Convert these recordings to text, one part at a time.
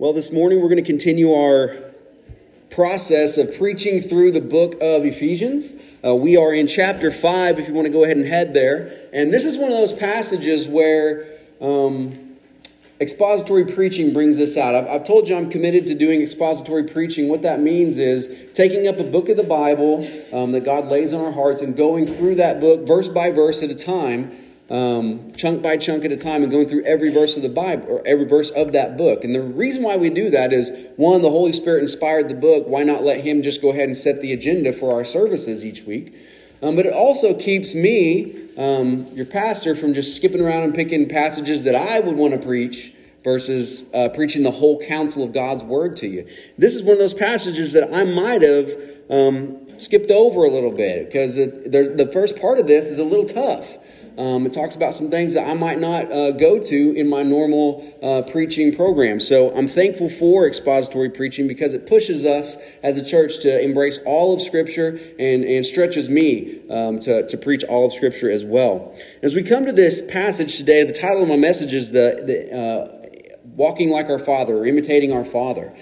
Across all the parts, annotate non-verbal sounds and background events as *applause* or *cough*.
Well, this morning we're going to continue our process of preaching through the book of Ephesians. Uh, we are in chapter 5, if you want to go ahead and head there. And this is one of those passages where um, expository preaching brings this out. I've, I've told you I'm committed to doing expository preaching. What that means is taking up a book of the Bible um, that God lays on our hearts and going through that book verse by verse at a time um, chunk by chunk at a time and going through every verse of the Bible or every verse of that book. And the reason why we do that is one, the Holy Spirit inspired the book. Why not let Him just go ahead and set the agenda for our services each week? Um, but it also keeps me, um, your pastor, from just skipping around and picking passages that I would want to preach versus uh, preaching the whole counsel of God's word to you. This is one of those passages that I might have um, skipped over a little bit because the first part of this is a little tough. Um, it talks about some things that I might not uh, go to in my normal uh, preaching program. So I'm thankful for expository preaching because it pushes us as a church to embrace all of Scripture and, and stretches me um, to, to preach all of Scripture as well. As we come to this passage today, the title of my message is the, the uh, Walking Like Our Father or Imitating Our Father.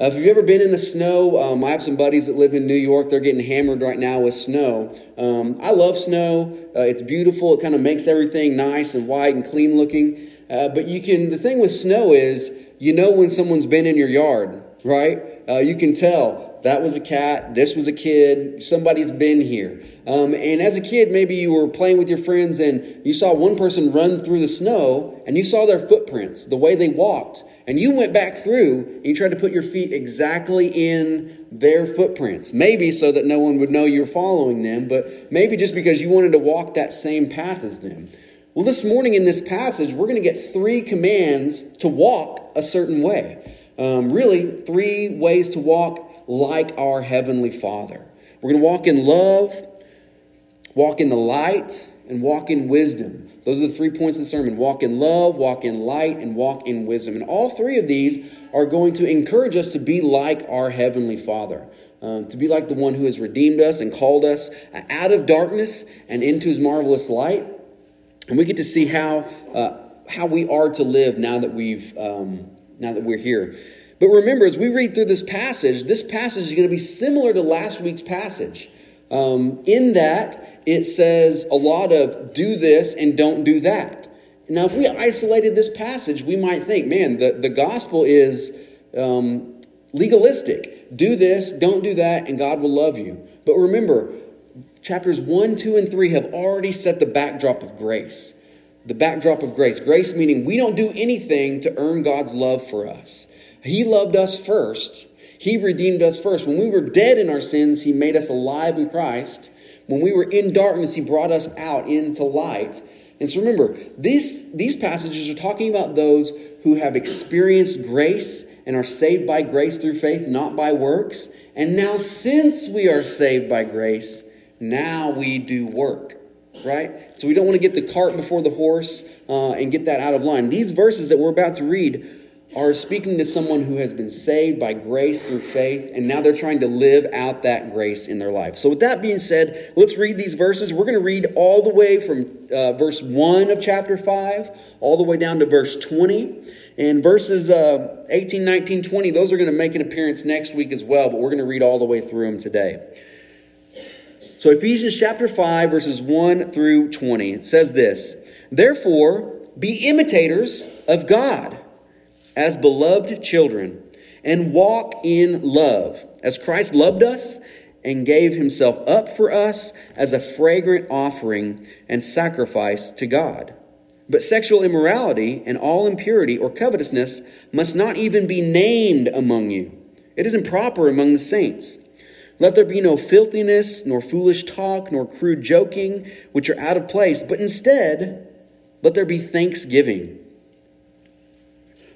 Uh, if you've ever been in the snow, um, I have some buddies that live in New York. They're getting hammered right now with snow. Um, I love snow. Uh, it's beautiful. It kind of makes everything nice and white and clean looking. Uh, but you can. The thing with snow is, you know when someone's been in your yard, right? Uh, you can tell that was a cat, this was a kid, somebody's been here. Um, and as a kid, maybe you were playing with your friends and you saw one person run through the snow and you saw their footprints, the way they walked. And you went back through and you tried to put your feet exactly in their footprints. Maybe so that no one would know you're following them, but maybe just because you wanted to walk that same path as them. Well, this morning in this passage, we're going to get three commands to walk a certain way. Um, really, three ways to walk like our Heavenly Father. We're going to walk in love, walk in the light, and walk in wisdom. Those are the three points of the sermon walk in love, walk in light, and walk in wisdom. And all three of these are going to encourage us to be like our Heavenly Father. Uh, to be like the one who has redeemed us and called us out of darkness and into his marvelous light. And we get to see how, uh, how we are to live now that, we've, um, now that we're here. But remember, as we read through this passage, this passage is going to be similar to last week's passage. Um, in that, it says a lot of do this and don't do that. Now, if we isolated this passage, we might think, man, the, the gospel is um, legalistic. Do this, don't do that, and God will love you. But remember, chapters 1, 2, and 3 have already set the backdrop of grace. The backdrop of grace. Grace meaning we don't do anything to earn God's love for us. He loved us first. He redeemed us first. When we were dead in our sins, He made us alive in Christ. When we were in darkness, He brought us out into light. And so remember, these, these passages are talking about those who have experienced grace and are saved by grace through faith, not by works. And now, since we are saved by grace, now we do work, right? So we don't want to get the cart before the horse uh, and get that out of line. These verses that we're about to read are speaking to someone who has been saved by grace through faith, and now they're trying to live out that grace in their life. So, with that being said, let's read these verses. We're going to read all the way from uh, verse 1 of chapter 5 all the way down to verse 20. And verses uh, 18, 19, 20, those are going to make an appearance next week as well, but we're going to read all the way through them today. So, Ephesians chapter 5, verses 1 through 20, it says this Therefore, be imitators of God as beloved children and walk in love, as Christ loved us and gave himself up for us as a fragrant offering and sacrifice to God. But sexual immorality and all impurity or covetousness must not even be named among you. It is improper among the saints. Let there be no filthiness, nor foolish talk, nor crude joking, which are out of place, but instead, let there be thanksgiving.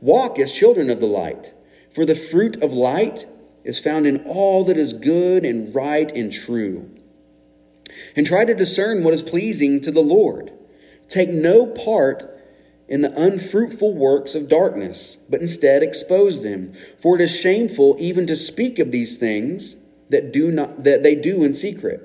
Walk as children of the light. For the fruit of light is found in all that is good and right and true. And try to discern what is pleasing to the Lord. Take no part in the unfruitful works of darkness, but instead expose them. For it is shameful even to speak of these things that do not that they do in secret.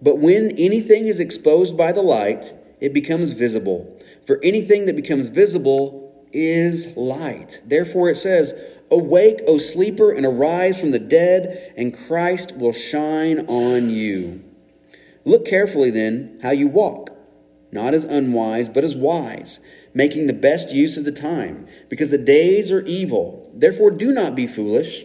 But when anything is exposed by the light, it becomes visible. For anything that becomes visible is light. Therefore it says, Awake, O sleeper, and arise from the dead, and Christ will shine on you. Look carefully then how you walk, not as unwise, but as wise, making the best use of the time, because the days are evil. Therefore do not be foolish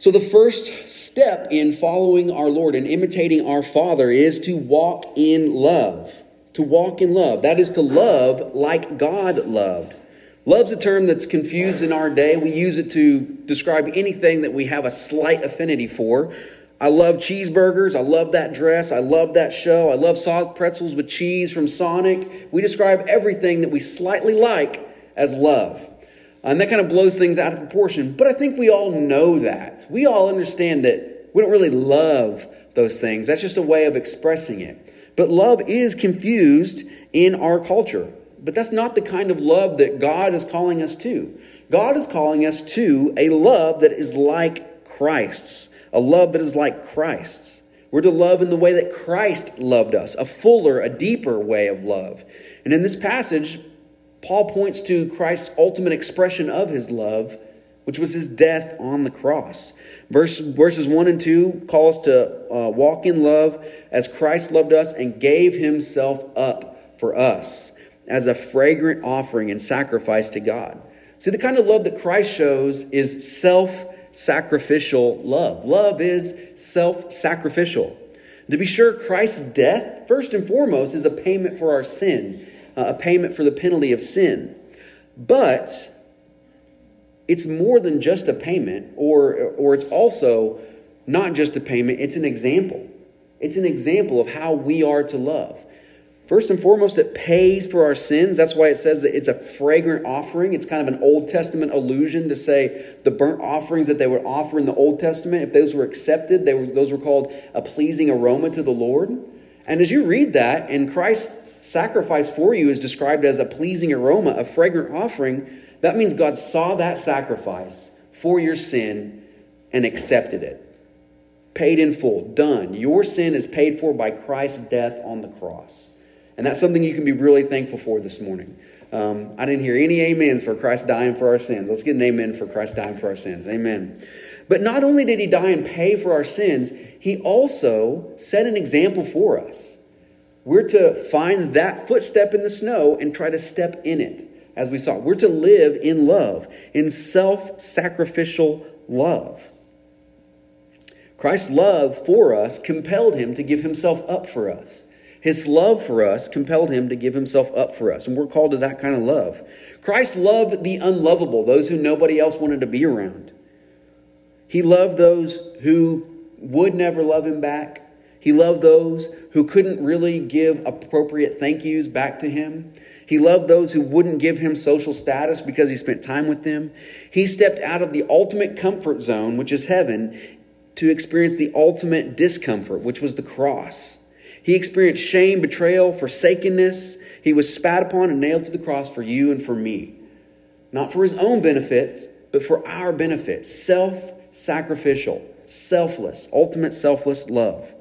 So, the first step in following our Lord and imitating our Father is to walk in love. To walk in love. That is to love like God loved. Love's a term that's confused in our day. We use it to describe anything that we have a slight affinity for. I love cheeseburgers. I love that dress. I love that show. I love soft pretzels with cheese from Sonic. We describe everything that we slightly like as love. And that kind of blows things out of proportion. But I think we all know that. We all understand that we don't really love those things. That's just a way of expressing it. But love is confused in our culture. But that's not the kind of love that God is calling us to. God is calling us to a love that is like Christ's, a love that is like Christ's. We're to love in the way that Christ loved us, a fuller, a deeper way of love. And in this passage, Paul points to Christ's ultimate expression of his love, which was his death on the cross. Verse, verses 1 and 2 call us to uh, walk in love as Christ loved us and gave himself up for us as a fragrant offering and sacrifice to God. See, the kind of love that Christ shows is self sacrificial love. Love is self sacrificial. To be sure, Christ's death, first and foremost, is a payment for our sin Uh, a payment for the penalty of sin. But it's more than just a payment, or, or it's also not just a payment, it's an example. It's an example of how we are to love. First and foremost, it pays for our sins. That's why it says that it's a fragrant offering. It's kind of an Old Testament allusion to say the burnt offerings that they would offer in the Old Testament, if those were accepted, they were, those were called a pleasing aroma to the Lord. And as you read that, and Christ sacrifice for you is described as a pleasing aroma, a fragrant offering, that means God saw that sacrifice for your sin and accepted it. Paid in full, done. Your sin is paid for by Christ's death on the cross. And that's something you can be really thankful for this morning. Um, I didn't hear any amens for Christ dying for our sins. Let's get an amen for Christ dying for our sins. Amen. But not only did he die and pay for our sins, he also set an example for us. We're to find that footstep in the snow and try to step in it, as we saw. We're to live in love, in self sacrificial love. Christ's love for us compelled him to give himself up for us. His love for us compelled him to give himself up for us, and we're called to that kind of love. Christ loved the unlovable, those who nobody else wanted to be around. He loved those who would never love him back, he loved those who couldn't really give appropriate thank yous back to him. He loved those who wouldn't give him social status because he spent time with them. He stepped out of the ultimate comfort zone, which is heaven, to experience the ultimate discomfort, which was the cross. He experienced shame, betrayal, forsakenness. He was spat upon and nailed to the cross for you and for me. Not for his own benefits, but for our benefit. Self sacrificial, selfless, ultimate selfless love.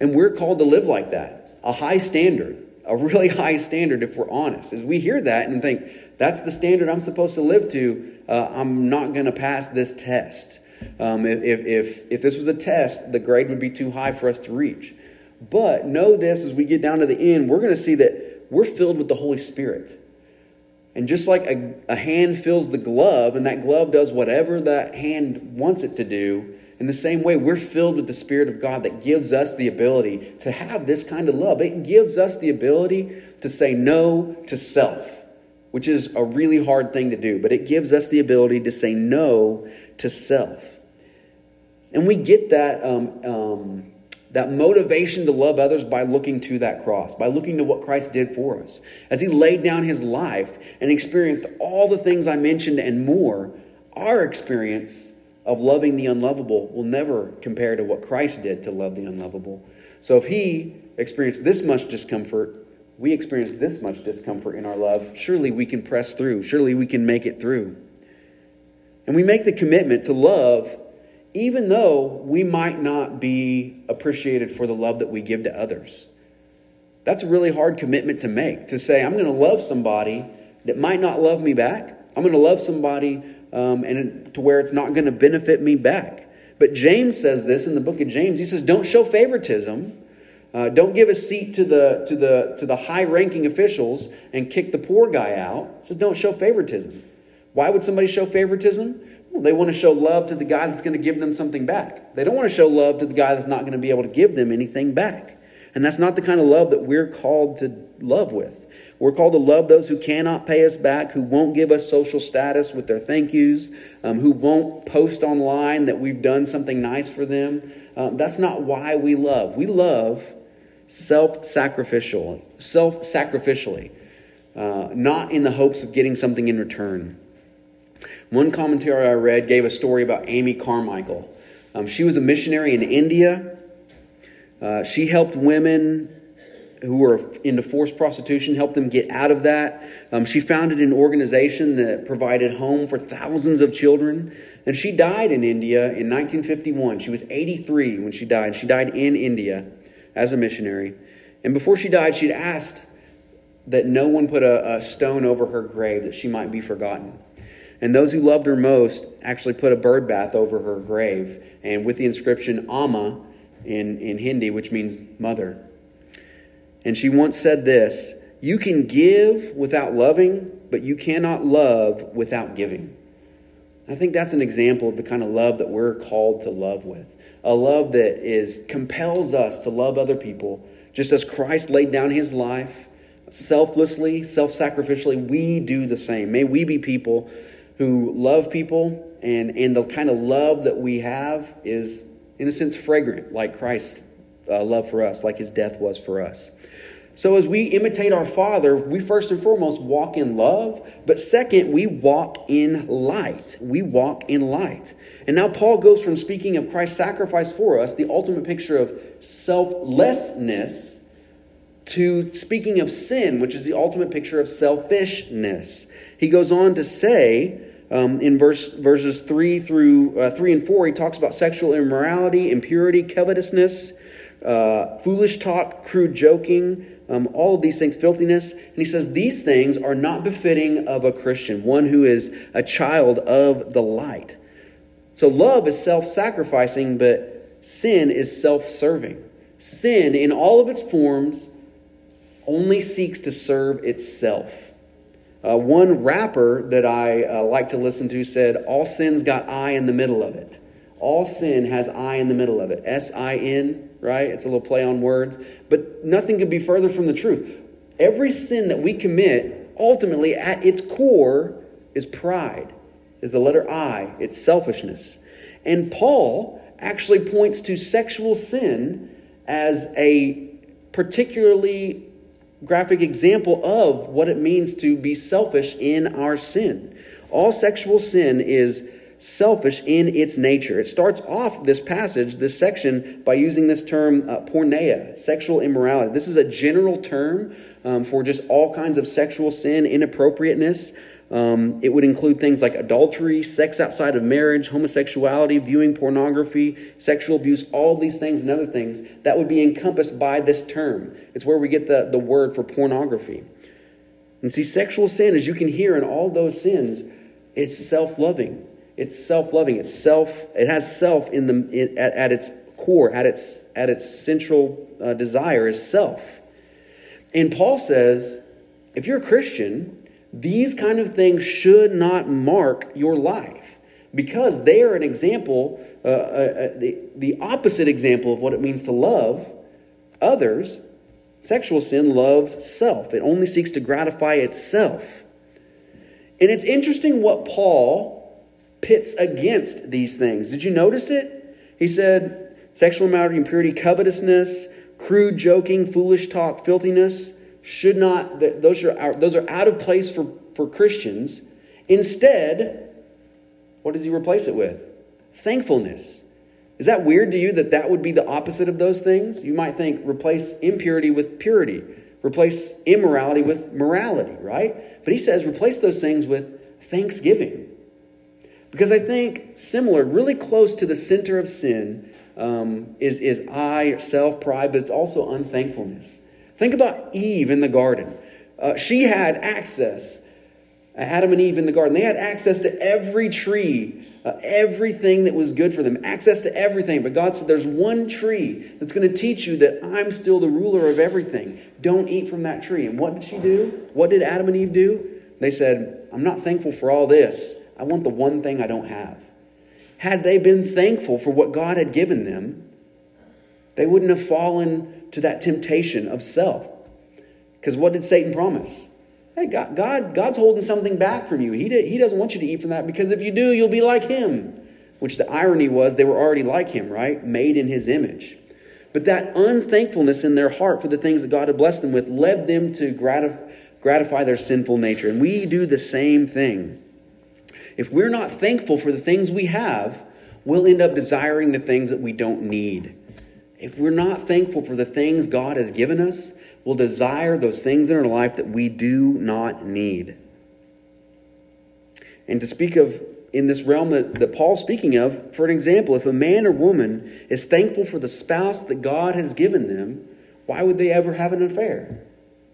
And we're called to live like that a high standard, a really *laughs* high standard if we're honest. As we hear that and think, that's the standard I'm supposed to live to, uh, I'm not going to pass this test. Um, if, if, if this was a test, the grade would be too high for us to reach. But know this as we get down to the end, we're going to see that we're filled with the Holy Spirit. And just like a, a hand fills the glove, and that glove does whatever that hand wants it to do, In the same way, we're filled with the Spirit of God that gives us the ability to have this kind of love. It gives us the ability to say no to self, which is a really hard thing to do, but it gives us the ability to say no to self. And we get that, um, um, that motivation to love others by looking to that cross, by looking to what Christ did for us. As he laid down his life and experienced all the things I mentioned and more, our experience of loving the unlovable will never compare to what Christ did to love the unlovable. So if he experienced this much discomfort, we experience this much discomfort in our love, surely we can press through. Surely we can make it through. And we make the commitment to love even though we might not be appreciated for the love that we give to others. That's a really hard commitment to make to say, I'm going to love somebody that might not love me back. I'm going to love somebody um, and to where it's not going to benefit me back. But James says this in the book of James. He says, "Don't show favoritism. Uh, don't give a seat to the to the to the high-ranking officials and kick the poor guy out." He says, "Don't show favoritism." Why would somebody show favoritism? Well, they want to show love to the guy that's going to give them something back. They don't want to show love to the guy that's not going to be able to give them anything back. And that's not the kind of love that we're called to love with. We're called to love those who cannot pay us back, who won't give us social status with their thank yous, um, who won't post online that we've done something nice for them. Um, that's not why we love. We love self-sacrificially, self-sacrificially, uh, not in the hopes of getting something in return. One commentary I read gave a story about Amy Carmichael. Um, she was a missionary in India. Uh, she helped women who were into forced prostitution, helped them get out of that. Um, she founded an organization that provided home for thousands of children. And she died in India in 1951. She was 83 when she died. She died in India as a missionary. And before she died, she'd asked that no one put a, a stone over her grave that she might be forgotten. And those who loved her most actually put a bird bath over her grave, and with the inscription Amma in, in Hindi, which means mother. And she once said this You can give without loving, but you cannot love without giving. I think that's an example of the kind of love that we're called to love with. A love that is compels us to love other people, just as Christ laid down his life selflessly, self-sacrificially, we do the same. May we be people who love people and, and the kind of love that we have is in a sense fragrant like Christ's uh, love for us, like his death was for us. So, as we imitate our Father, we first and foremost walk in love, but second, we walk in light. We walk in light. And now Paul goes from speaking of Christ's sacrifice for us, the ultimate picture of selflessness, to speaking of sin, which is the ultimate picture of selfishness. He goes on to say, um, in verse verses three through uh, three and four, he talks about sexual immorality, impurity, covetousness, uh, foolish talk, crude joking, um, all of these things, filthiness. And he says, These things are not befitting of a Christian, one who is a child of the light. So love is self sacrificing, but sin is self serving. Sin, in all of its forms, only seeks to serve itself. Uh, one rapper that I uh, like to listen to said, All sin's got I in the middle of it. All sin has I in the middle of it. S I N right? It's a little play on words, but nothing could be further from the truth. Every sin that we commit, ultimately at its core, is pride, is the letter I, it's selfishness. And Paul actually points to sexual sin as a particularly graphic example of what it means to be selfish in our sin. All sexual sin is selfish in its nature. It starts off this passage, this section, by using this term uh, porneia, sexual immorality. This is a general term um, for just all kinds of sexual sin, inappropriateness. Um, it would include things like adultery, sex outside of marriage, homosexuality, viewing pornography, sexual abuse, all these things and other things that would be encompassed by this term. It's where we get the, the word for pornography. And see, sexual sin, as you can hear in all those sins, is self loving. It's self-loving. It's self. It has self in the in, at, at, its core, at its at its central uh, desire is self. And Paul says, if you're a Christian, these kind of things should not mark your life. because they are an example, uh, uh, uh, the, the opposite example of what it means to love others. Sexual sin loves self, it only seeks to gratify itself. And it's interesting what Paul pits against these things. Did you notice it? He said sexual immorality, impurity, covetousness, crude joking, foolish talk, filthiness should not, those are, those are out of place for, for Christians. Instead, what does he replace it with? Thankfulness. Is that weird to you that that would be the opposite of those things? You might think replace impurity with purity, replace immorality with morality, right? But he says replace those things with thanksgiving. Because I think similar, really close to the center of sin, um, is, is I, self, pride, but it's also unthankfulness. Think about Eve in the garden. Uh, she had access Adam and Eve in the garden. They had access to every tree, uh, everything that was good for them, access to everything. But God said, There's one tree that's going to teach you that I'm still the ruler of everything. Don't eat from that tree. And what did she do? What did Adam and Eve do? They said, I'm not thankful for all this. I want the one thing I don't have. Had they been thankful for what God had given them, they wouldn't have fallen to that temptation of self. Because what did Satan promise? Hey, God, God, God's holding something back from you. He, did, he doesn't want you to eat from that because if you do, you'll be like Him. Which the irony was, they were already like Him, right? Made in His image. But that unthankfulness in their heart for the things that God had blessed them with led them to gratif- gratify their sinful nature. And we do the same thing. If we're not thankful for the things we have, we'll end up desiring the things that we don't need. If we're not thankful for the things God has given us, we'll desire those things in our life that we do not need. And to speak of in this realm that, that Paul's speaking of, for an example, if a man or woman is thankful for the spouse that God has given them, why would they ever have an affair?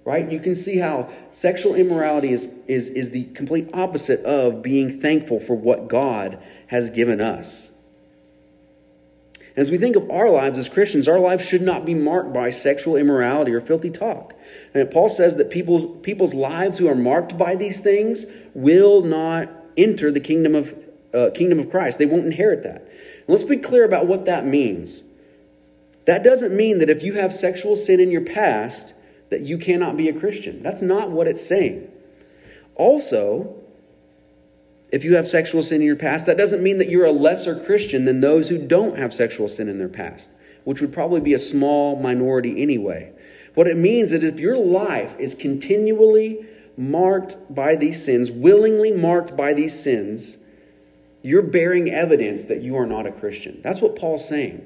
Right? You can see how sexual immorality is, is, is the complete opposite of being thankful for what God has given us. As we think of our lives as Christians, our lives should not be marked by sexual immorality or filthy talk. And Paul says that people's, people's lives who are marked by these things will not enter the kingdom of, uh, kingdom of Christ. They won't inherit that. And let's be clear about what that means. That doesn't mean that if you have sexual sin in your past, that you cannot be a Christian. That's not what it's saying. Also, if you have sexual sin in your past, that doesn't mean that you're a lesser Christian than those who don't have sexual sin in their past, which would probably be a small minority anyway. What it means is if your life is continually marked by these sins, willingly marked by these sins, you're bearing evidence that you are not a Christian. That's what Paul's saying.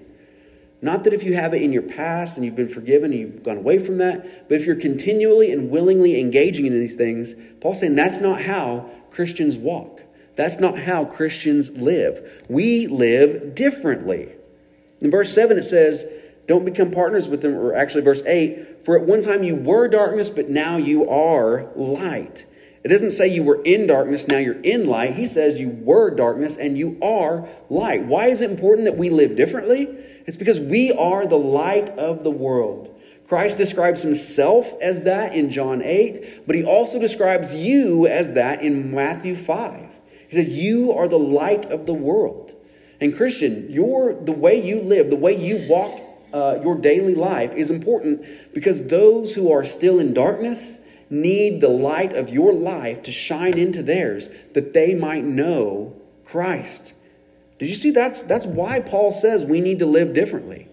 Not that if you have it in your past and you've been forgiven and you've gone away from that, but if you're continually and willingly engaging in these things, Paul's saying that's not how Christians walk. That's not how Christians live. We live differently. In verse 7, it says, Don't become partners with them, or actually, verse 8, for at one time you were darkness, but now you are light. It doesn't say you were in darkness, now you're in light. He says you were darkness and you are light. Why is it important that we live differently? It's because we are the light of the world. Christ describes himself as that in John 8, but he also describes you as that in Matthew 5. He said, You are the light of the world. And Christian, your, the way you live, the way you walk uh, your daily life is important because those who are still in darkness need the light of your life to shine into theirs that they might know Christ. Did you see that's that's why Paul says we need to live differently.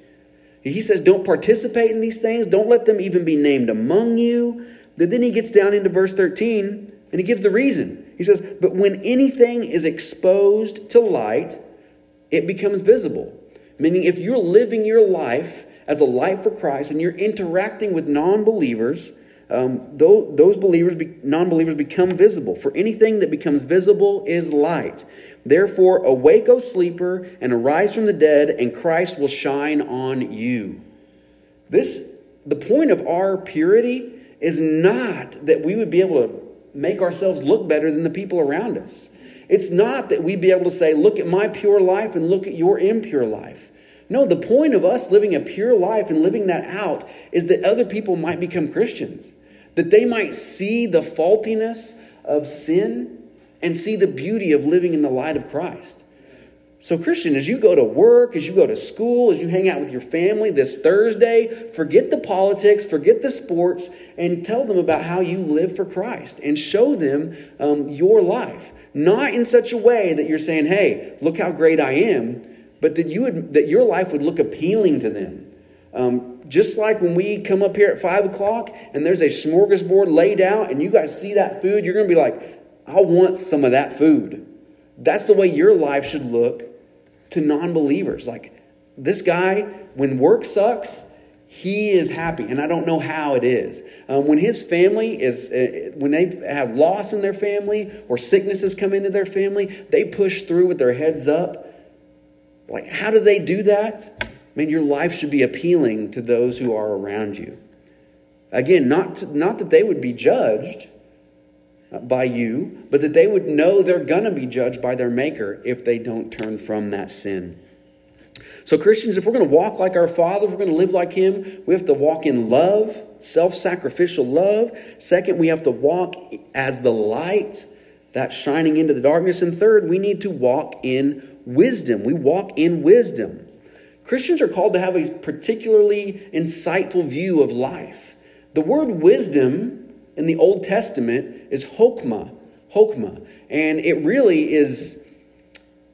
He says don't participate in these things, don't let them even be named among you. But then he gets down into verse 13 and he gives the reason. He says, But when anything is exposed to light, it becomes visible. Meaning, if you're living your life as a light for Christ and you're interacting with non believers, um, those, those believers, non believers, become visible. For anything that becomes visible is light. Therefore, awake, O sleeper, and arise from the dead, and Christ will shine on you. This, the point of our purity is not that we would be able to make ourselves look better than the people around us. It's not that we'd be able to say, look at my pure life and look at your impure life. No, the point of us living a pure life and living that out is that other people might become Christians, that they might see the faultiness of sin and see the beauty of living in the light of Christ. So, Christian, as you go to work, as you go to school, as you hang out with your family this Thursday, forget the politics, forget the sports, and tell them about how you live for Christ and show them um, your life. Not in such a way that you're saying, hey, look how great I am, but that, you would, that your life would look appealing to them. Um, just like when we come up here at 5 o'clock and there's a smorgasbord laid out and you guys see that food, you're going to be like, I want some of that food. That's the way your life should look to non believers. Like, this guy, when work sucks, he is happy, and I don't know how it is. Um, when his family is, uh, when they have loss in their family or sicknesses come into their family, they push through with their heads up. Like, how do they do that? I mean, your life should be appealing to those who are around you. Again, not, to, not that they would be judged, by you, but that they would know they're going to be judged by their Maker if they don't turn from that sin. So, Christians, if we're going to walk like our Father, if we're going to live like Him, we have to walk in love, self sacrificial love. Second, we have to walk as the light that's shining into the darkness. And third, we need to walk in wisdom. We walk in wisdom. Christians are called to have a particularly insightful view of life. The word wisdom in the Old Testament is hokmah, hokmah. And it really is,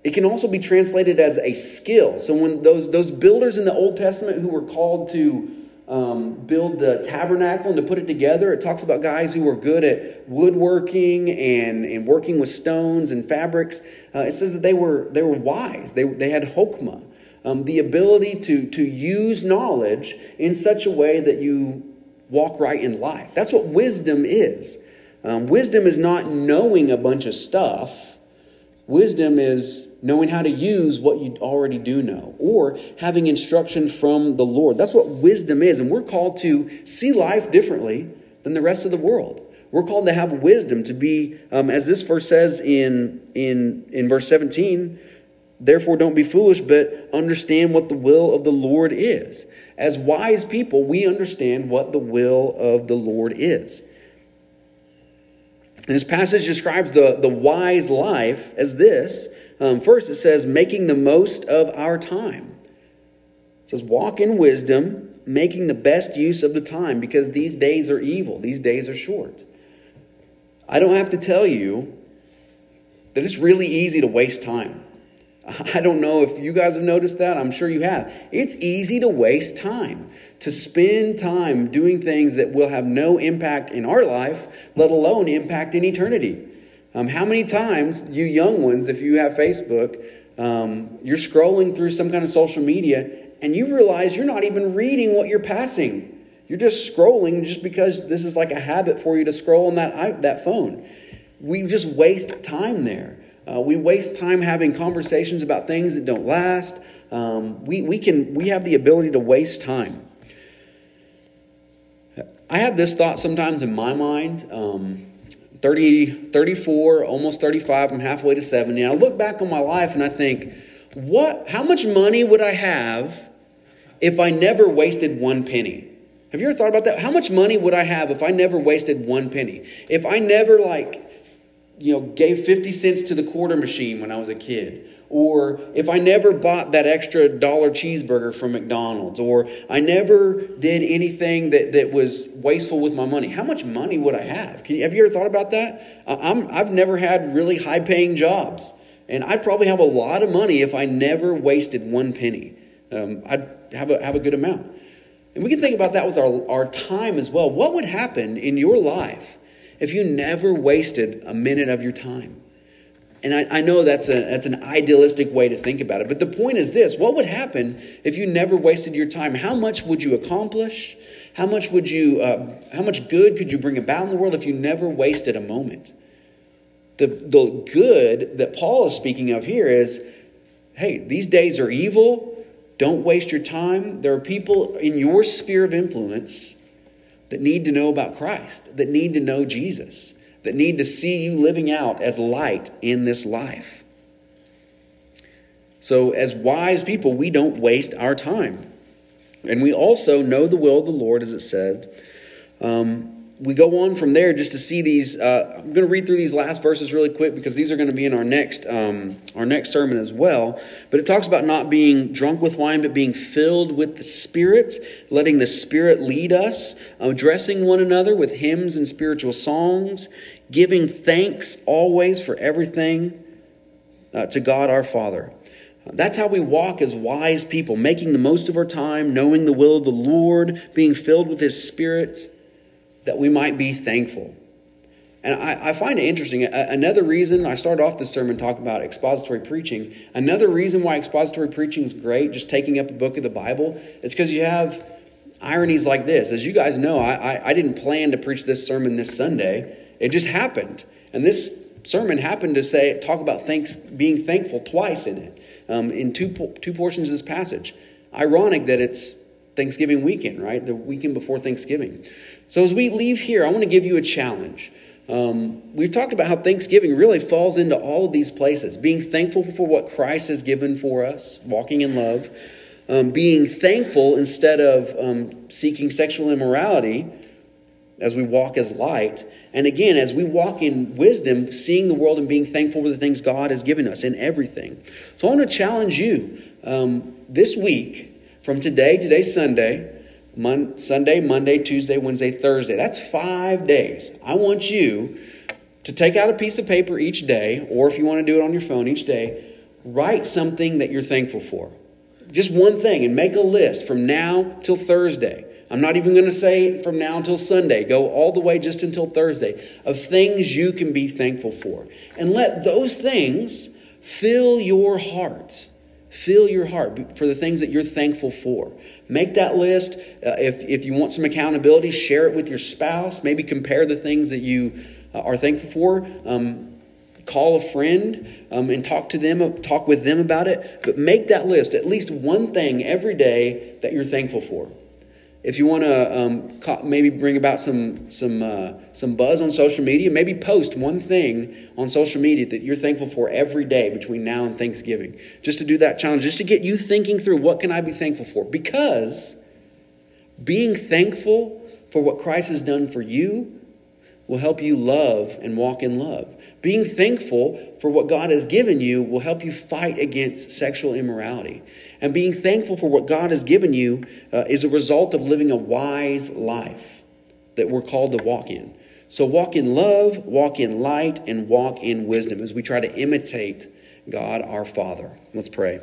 it can also be translated as a skill. So when those, those builders in the Old Testament who were called to um, build the tabernacle and to put it together, it talks about guys who were good at woodworking and, and working with stones and fabrics. Uh, it says that they were, they were wise, they, they had hokmah. Um, the ability to, to use knowledge in such a way that you walk right in life. That's what wisdom is. Um, wisdom is not knowing a bunch of stuff. Wisdom is knowing how to use what you already do know or having instruction from the Lord. That's what wisdom is. And we're called to see life differently than the rest of the world. We're called to have wisdom, to be, um, as this verse says in, in, in verse 17, Therefore, don't be foolish, but understand what the will of the Lord is. As wise people, we understand what the will of the Lord is. And this passage describes the, the wise life as this. Um, first, it says, making the most of our time. It says, walk in wisdom, making the best use of the time, because these days are evil, these days are short. I don't have to tell you that it's really easy to waste time. I don't know if you guys have noticed that. I'm sure you have. It's easy to waste time, to spend time doing things that will have no impact in our life, let alone impact in eternity. Um, how many times, you young ones, if you have Facebook, um, you're scrolling through some kind of social media and you realize you're not even reading what you're passing. You're just scrolling just because this is like a habit for you to scroll on that, that phone. We just waste time there. Uh, we waste time having conversations about things that don't last. Um, we, we, can, we have the ability to waste time. I have this thought sometimes in my mind. Um, 30, 34, almost 35, I'm halfway to 70. And I look back on my life and I think, what, how much money would I have if I never wasted one penny? Have you ever thought about that? How much money would I have if I never wasted one penny? If I never, like, you know, gave 50 cents to the quarter machine when I was a kid. Or if I never bought that extra dollar cheeseburger from McDonald's, or I never did anything that, that was wasteful with my money, how much money would I have? You, have you ever thought about that? I'm, I've never had really high paying jobs. And I'd probably have a lot of money if I never wasted one penny. Um, I'd have a, have a good amount. And we can think about that with our, our time as well. What would happen in your life if you never wasted a minute of your time? And I, I, know that's, a, that's an idealistic way to think about it, but the point is this what would happen if you never wasted your time? How much would you accomplish? How much would you, uh, how much good could you bring about in the world if you never wasted a moment? The, the good that Paul is speaking of here is hey, these days are evil. Don't waste your time. There are people in your sphere of influence that need to know about Christ, that need to know Jesus, that need to see you living out as light in this life. So, as wise people, we don't waste our time. And we also know the will of the Lord, as it says. Um, we go on from there just to see these. Uh, I'm going to read through these last verses really quick because these are going to be in our next um, our next sermon as well. But it talks about not being drunk with wine, but being filled with the Spirit, letting the Spirit lead us, addressing one another with hymns and spiritual songs, giving thanks always for everything uh, to God our Father. That's how we walk as wise people, making the most of our time, knowing the will of the Lord, being filled with His Spirit that we might be thankful. And I, I, find it interesting. Another reason I started off this sermon talking about expository preaching. Another reason why expository preaching is great, just taking up a book of the Bible, is because you have ironies like this. As you guys know, I, I, I didn't plan to preach this sermon this Sunday. It just happened, and this sermon happened to say talk about thanks, being thankful twice in it, um, in two two portions of this passage. Ironic that it's Thanksgiving weekend, right? The weekend before Thanksgiving. So as we leave here, I want to give you a challenge. Um, we've talked about how Thanksgiving really falls into all of these places being thankful for what Christ has given for us, walking in love, um, being thankful instead of um, seeking sexual immorality as we walk as light. And again, as we walk in wisdom, seeing the world and being thankful for the things God has given us in everything. So I want to challenge you um, this week from today, today's Sunday, Mon- Sunday, Monday, Tuesday, Wednesday, Thursday. That's five days. I want you to take out a piece of paper each day, or if you want to do it on your phone each day, write something that you're thankful for. Just one thing, and make a list from now till Thursday. I'm not even going to say from now until Sunday. Go all the way just until Thursday of things you can be thankful for. And let those things fill your heart. Fill your heart for the things that you're thankful for. Make that list. Uh, if, if you want some accountability, share it with your spouse. Maybe compare the things that you uh, are thankful for. Um, call a friend um, and talk to them, talk with them about it. But make that list, at least one thing every day that you're thankful for. If you want to um, maybe bring about some some uh, some buzz on social media, maybe post one thing on social media that you're thankful for every day between now and Thanksgiving. Just to do that challenge, just to get you thinking through what can I be thankful for? Because being thankful for what Christ has done for you will help you love and walk in love. Being thankful for what God has given you will help you fight against sexual immorality. And being thankful for what God has given you uh, is a result of living a wise life that we're called to walk in. So walk in love, walk in light, and walk in wisdom as we try to imitate God our Father. Let's pray.